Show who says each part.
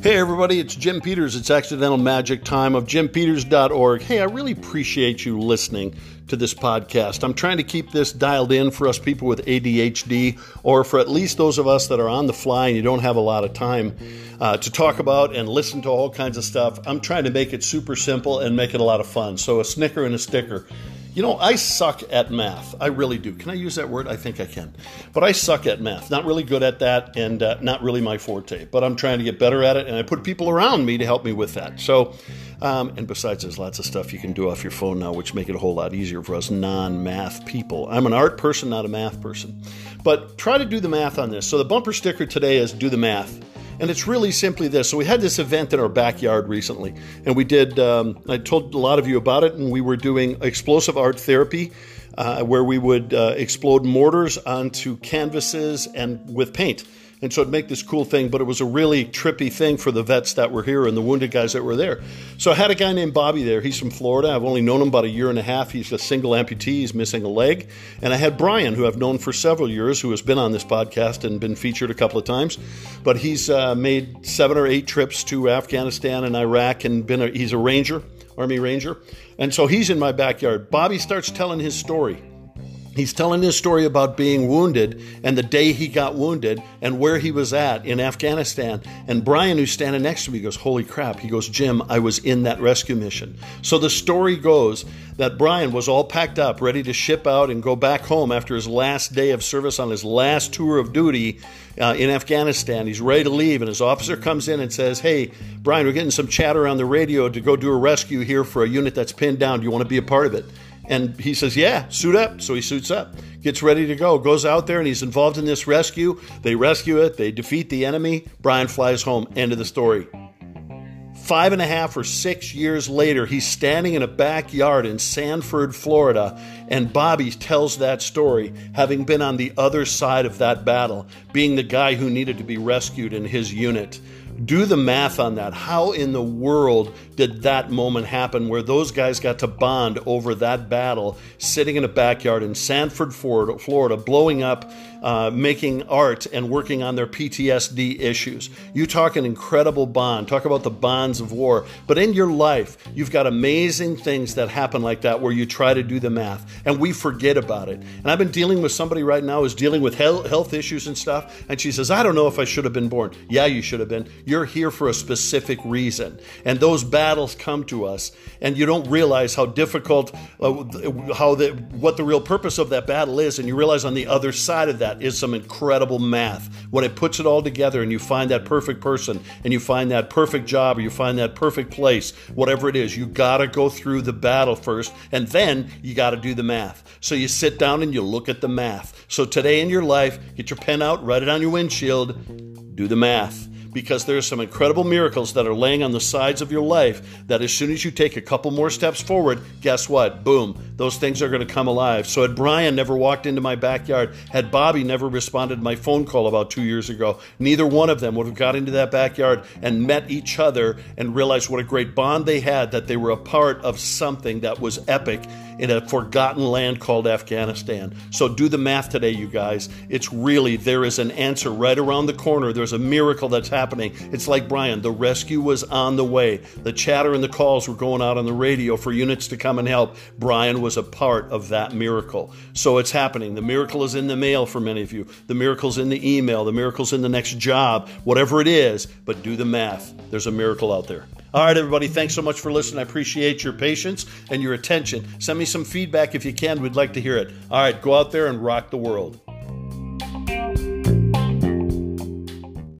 Speaker 1: Hey everybody, it's Jim Peters. It's Accidental Magic Time of jimpeters.org. Hey, I really appreciate you listening to this podcast. I'm trying to keep this dialed in for us people with ADHD, or for at least those of us that are on the fly and you don't have a lot of time uh, to talk about and listen to all kinds of stuff. I'm trying to make it super simple and make it a lot of fun. So, a snicker and a sticker. You know, I suck at math. I really do. Can I use that word? I think I can. But I suck at math. Not really good at that and uh, not really my forte. But I'm trying to get better at it and I put people around me to help me with that. So, um, and besides, there's lots of stuff you can do off your phone now, which make it a whole lot easier for us non-math people. I'm an art person, not a math person. But try to do the math on this. So the bumper sticker today is do the math. And it's really simply this. So we had this event in our backyard recently, and we did. Um, I told a lot of you about it, and we were doing explosive art therapy, uh, where we would uh, explode mortars onto canvases and with paint. And so it'd make this cool thing, but it was a really trippy thing for the vets that were here and the wounded guys that were there. So I had a guy named Bobby there. He's from Florida. I've only known him about a year and a half. He's a single amputee. He's missing a leg. And I had Brian, who I've known for several years, who has been on this podcast and been featured a couple of times. But he's uh, made seven or eight trips to Afghanistan and Iraq and been a, he's a ranger, Army Ranger. And so he's in my backyard. Bobby starts telling his story. He's telling his story about being wounded and the day he got wounded and where he was at in Afghanistan. And Brian, who's standing next to me, goes, Holy crap. He goes, Jim, I was in that rescue mission. So the story goes that Brian was all packed up, ready to ship out and go back home after his last day of service on his last tour of duty uh, in Afghanistan. He's ready to leave, and his officer comes in and says, Hey, Brian, we're getting some chatter on the radio to go do a rescue here for a unit that's pinned down. Do you want to be a part of it? And he says, Yeah, suit up. So he suits up, gets ready to go, goes out there, and he's involved in this rescue. They rescue it, they defeat the enemy. Brian flies home. End of the story. Five and a half or six years later, he's standing in a backyard in Sanford, Florida, and Bobby tells that story, having been on the other side of that battle, being the guy who needed to be rescued in his unit do the math on that. How in the world did that moment happen where those guys got to bond over that battle, sitting in a backyard in Sanford, Florida, blowing up, uh, making art, and working on their PTSD issues? You talk an incredible bond. Talk about the bonds of war. But in your life, you've got amazing things that happen like that where you try to do the math and we forget about it. And I've been dealing with somebody right now who's dealing with health issues and stuff, and she says, I don't know if I should have been born. Yeah, you should have been you're here for a specific reason. And those battles come to us, and you don't realize how difficult, uh, how the, what the real purpose of that battle is. And you realize on the other side of that is some incredible math. When it puts it all together and you find that perfect person, and you find that perfect job, or you find that perfect place, whatever it is, you got to go through the battle first, and then you got to do the math. So you sit down and you look at the math. So today in your life, get your pen out, write it on your windshield, do the math because there are some incredible miracles that are laying on the sides of your life that as soon as you take a couple more steps forward, guess what? Boom, those things are going to come alive. So had Brian never walked into my backyard, had Bobby never responded to my phone call about two years ago, neither one of them would have got into that backyard and met each other and realized what a great bond they had, that they were a part of something that was epic in a forgotten land called Afghanistan. So do the math today, you guys. It's really, there is an answer right around the corner. There's a miracle that's happening. It's like Brian, the rescue was on the way. The chatter and the calls were going out on the radio for units to come and help. Brian was a part of that miracle. So it's happening. The miracle is in the mail for many of you. The miracle's in the email. The miracle's in the next job, whatever it is, but do the math. There's a miracle out there. All right, everybody, thanks so much for listening. I appreciate your patience and your attention. Send me some feedback if you can. We'd like to hear it. All right, go out there and rock the world.